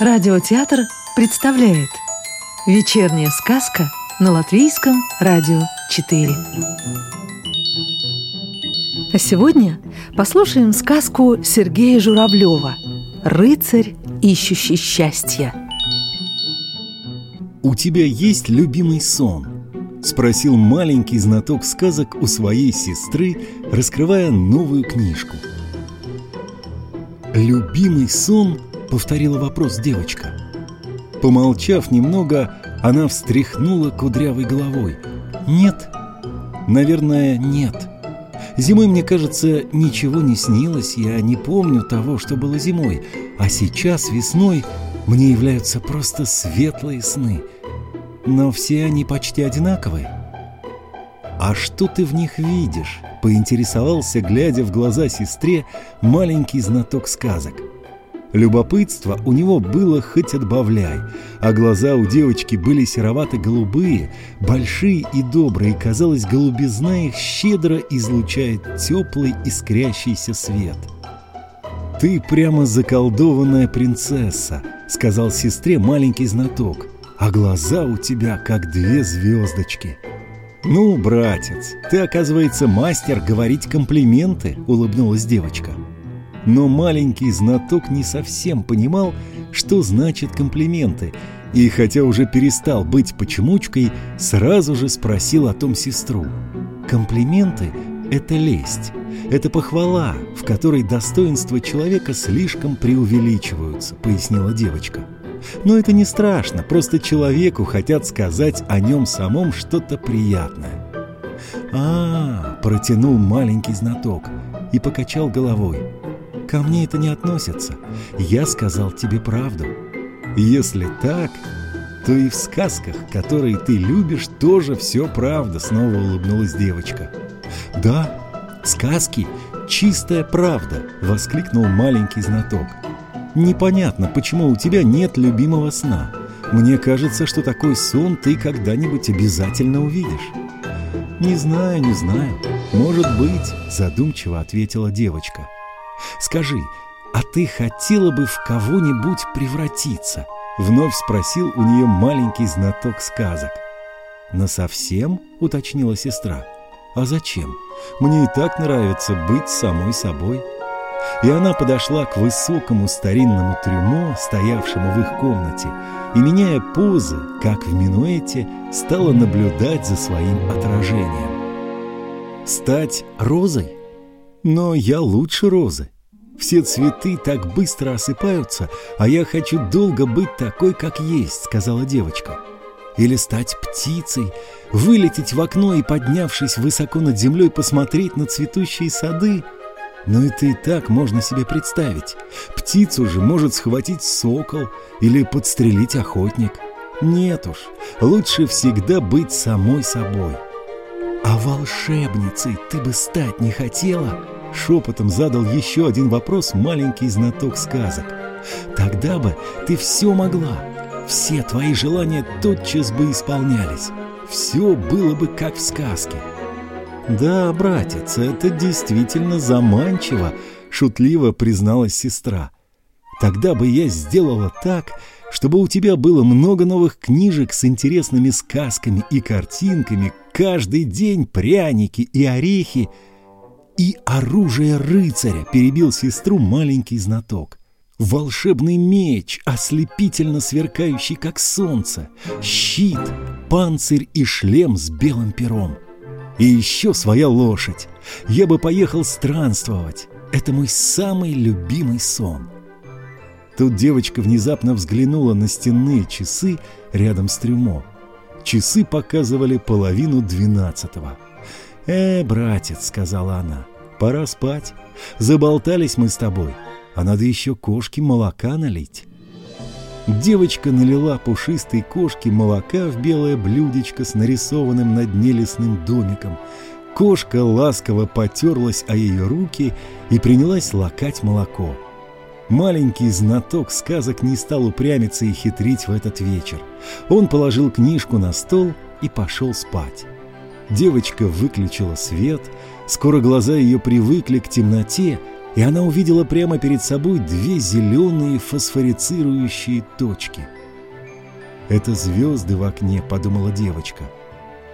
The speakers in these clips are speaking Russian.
Радиотеатр представляет Вечерняя сказка на Латвийском радио 4 А сегодня послушаем сказку Сергея Журавлева «Рыцарь, ищущий счастья» «У тебя есть любимый сон?» – спросил маленький знаток сказок у своей сестры, раскрывая новую книжку. «Любимый сон?» – повторила вопрос девочка. Помолчав немного, она встряхнула кудрявой головой. «Нет, наверное, нет. Зимой, мне кажется, ничего не снилось, я не помню того, что было зимой, а сейчас, весной, мне являются просто светлые сны. Но все они почти одинаковые. «А что ты в них видишь?» — поинтересовался, глядя в глаза сестре, маленький знаток сказок. Любопытство у него было хоть отбавляй, а глаза у девочки были серовато-голубые, большие и добрые, казалось, голубизна их щедро излучает теплый искрящийся свет. «Ты прямо заколдованная принцесса», — сказал сестре маленький знаток, «а глаза у тебя как две звездочки». «Ну, братец, ты, оказывается, мастер говорить комплименты», — улыбнулась девочка. Но маленький знаток не совсем понимал, что значит комплименты, и хотя уже перестал быть почемучкой, сразу же спросил о том сестру. Комплименты — это лесть, это похвала, в которой достоинства человека слишком преувеличиваются, пояснила девочка. Но это не страшно, просто человеку хотят сказать о нем самом что-то приятное. А, протянул маленький знаток и покачал головой. Ко мне это не относится. Я сказал тебе правду. Если так, то и в сказках, которые ты любишь, тоже все правда, снова улыбнулась девочка. Да, сказки — чистая правда, воскликнул маленький знаток. Непонятно, почему у тебя нет любимого сна. Мне кажется, что такой сон ты когда-нибудь обязательно увидишь. Не знаю, не знаю. Может быть, задумчиво ответила девочка. Скажи, а ты хотела бы в кого-нибудь превратиться? Вновь спросил у нее маленький знаток сказок. «Насовсем?» — уточнила сестра. «А зачем? Мне и так нравится быть самой собой». И она подошла к высокому старинному трюмо, стоявшему в их комнате, и, меняя позы, как в минуэте, стала наблюдать за своим отражением. «Стать розой? Но я лучше розы. Все цветы так быстро осыпаются, а я хочу долго быть такой, как есть», — сказала девочка. «Или стать птицей, вылететь в окно и, поднявшись высоко над землей, посмотреть на цветущие сады. Но это и так можно себе представить. Птицу же может схватить сокол или подстрелить охотник. Нет уж, лучше всегда быть самой собой». «А волшебницей ты бы стать не хотела?» Шепотом задал еще один вопрос маленький знаток сказок. Тогда бы ты все могла, все твои желания тотчас бы исполнялись. Все было бы как в сказке. Да, братец, это действительно заманчиво, шутливо призналась сестра. Тогда бы я сделала так, чтобы у тебя было много новых книжек с интересными сказками и картинками, каждый день пряники и орехи — и оружие рыцаря, перебил сестру маленький знаток. Волшебный меч, ослепительно сверкающий, как солнце, щит, панцирь и шлем с белым пером. И еще своя лошадь. Я бы поехал странствовать. Это мой самый любимый сон. Тут девочка внезапно взглянула на стенные часы рядом с трюмо. Часы показывали половину двенадцатого. «Э, братец», — сказала она, — «пора спать. Заболтались мы с тобой, а надо еще кошке молока налить». Девочка налила пушистой кошке молока в белое блюдечко с нарисованным на дне лесным домиком. Кошка ласково потерлась о ее руки и принялась лакать молоко. Маленький знаток сказок не стал упрямиться и хитрить в этот вечер. Он положил книжку на стол и пошел спать. Девочка выключила свет, скоро глаза ее привыкли к темноте, и она увидела прямо перед собой две зеленые фосфорицирующие точки. «Это звезды в окне», — подумала девочка.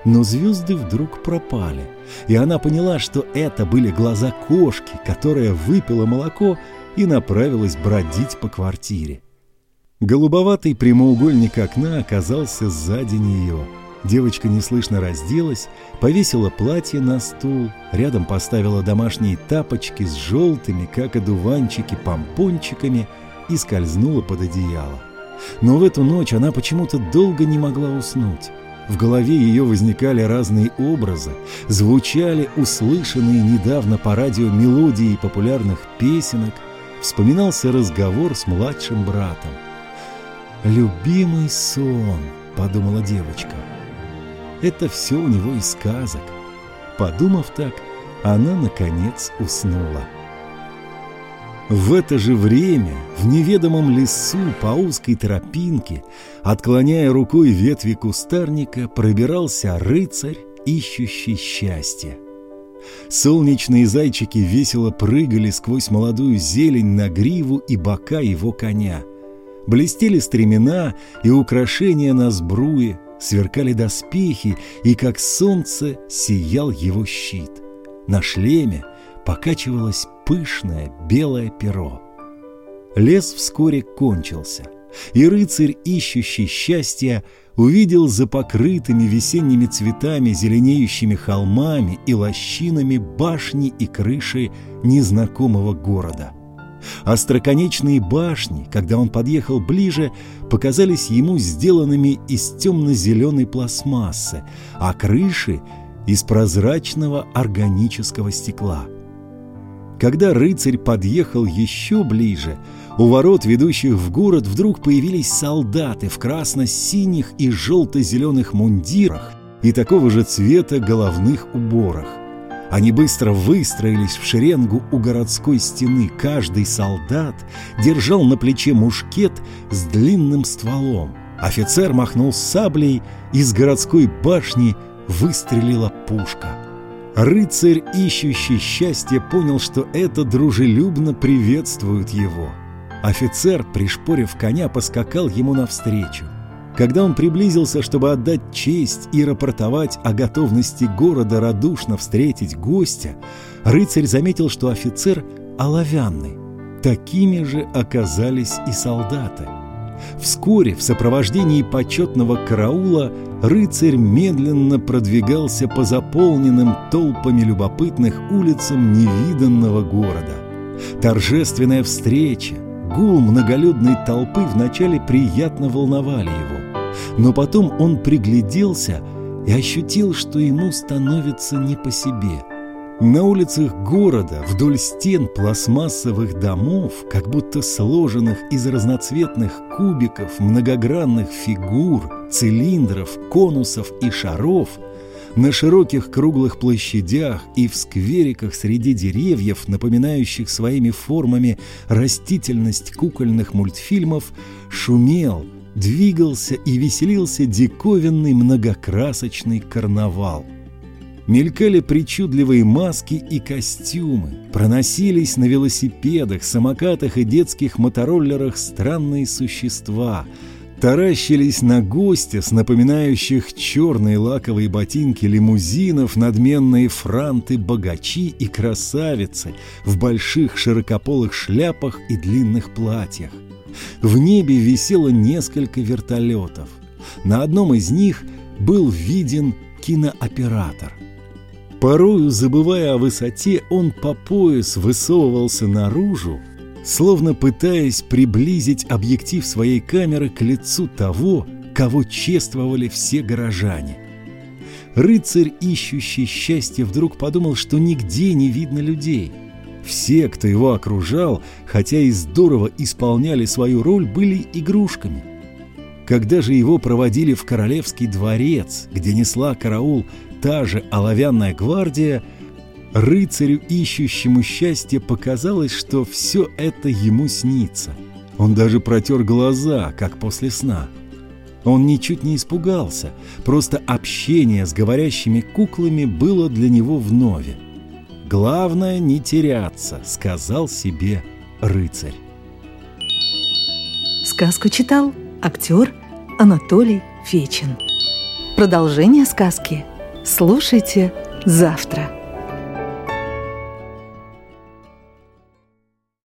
Но звезды вдруг пропали, и она поняла, что это были глаза кошки, которая выпила молоко и направилась бродить по квартире. Голубоватый прямоугольник окна оказался сзади нее. Девочка неслышно разделась, повесила платье на стул, рядом поставила домашние тапочки с желтыми, как одуванчики, помпончиками и скользнула под одеяло. Но в эту ночь она почему-то долго не могла уснуть. В голове ее возникали разные образы, звучали услышанные недавно по радио мелодии популярных песенок, вспоминался разговор с младшим братом. «Любимый сон», — подумала девочка. «Это все у него из сказок». Подумав так, она, наконец, уснула. В это же время в неведомом лесу по узкой тропинке, отклоняя рукой ветви кустарника, пробирался рыцарь, ищущий счастье. Солнечные зайчики весело прыгали сквозь молодую зелень на гриву и бока его коня — Блестели стремена и украшения на сбруе, сверкали доспехи, и как солнце сиял его щит. На шлеме покачивалось пышное белое перо. Лес вскоре кончился, и рыцарь, ищущий счастья, увидел за покрытыми весенними цветами, зеленеющими холмами и лощинами башни и крыши незнакомого города — Остроконечные башни, когда он подъехал ближе, показались ему сделанными из темно-зеленой пластмассы, а крыши — из прозрачного органического стекла. Когда рыцарь подъехал еще ближе, у ворот, ведущих в город, вдруг появились солдаты в красно-синих и желто-зеленых мундирах и такого же цвета головных уборах. Они быстро выстроились в шеренгу у городской стены. Каждый солдат держал на плече мушкет с длинным стволом. Офицер махнул саблей, из городской башни выстрелила пушка. Рыцарь, ищущий счастье, понял, что это дружелюбно приветствует его. Офицер, пришпорив коня, поскакал ему навстречу. Когда он приблизился, чтобы отдать честь и рапортовать о готовности города радушно встретить гостя, рыцарь заметил, что офицер оловянный. Такими же оказались и солдаты. Вскоре в сопровождении почетного караула рыцарь медленно продвигался по заполненным толпами любопытных улицам невиданного города. Торжественная встреча, гул многолюдной толпы вначале приятно волновали его. Но потом он пригляделся и ощутил, что ему становится не по себе. На улицах города, вдоль стен пластмассовых домов, как будто сложенных из разноцветных кубиков, многогранных фигур, цилиндров, конусов и шаров, на широких круглых площадях и в сквериках среди деревьев, напоминающих своими формами растительность кукольных мультфильмов, шумел, двигался и веселился диковинный многокрасочный карнавал. Мелькали причудливые маски и костюмы, проносились на велосипедах, самокатах и детских мотороллерах странные существа, таращились на гостя с напоминающих черные лаковые ботинки лимузинов, надменные франты, богачи и красавицы в больших широкополых шляпах и длинных платьях. В небе висело несколько вертолетов. На одном из них был виден кинооператор. Порою, забывая о высоте, он по пояс высовывался наружу, словно пытаясь приблизить объектив своей камеры к лицу того, кого чествовали все горожане. Рыцарь, ищущий счастье, вдруг подумал, что нигде не видно людей – все, кто его окружал, хотя и здорово исполняли свою роль, были игрушками. Когда же его проводили в королевский дворец, где несла караул та же оловянная гвардия, рыцарю, ищущему счастье, показалось, что все это ему снится. Он даже протер глаза, как после сна. Он ничуть не испугался, просто общение с говорящими куклами было для него вновь. Главное не теряться, сказал себе рыцарь. Сказку читал актер Анатолий Фечин. Продолжение сказки слушайте завтра.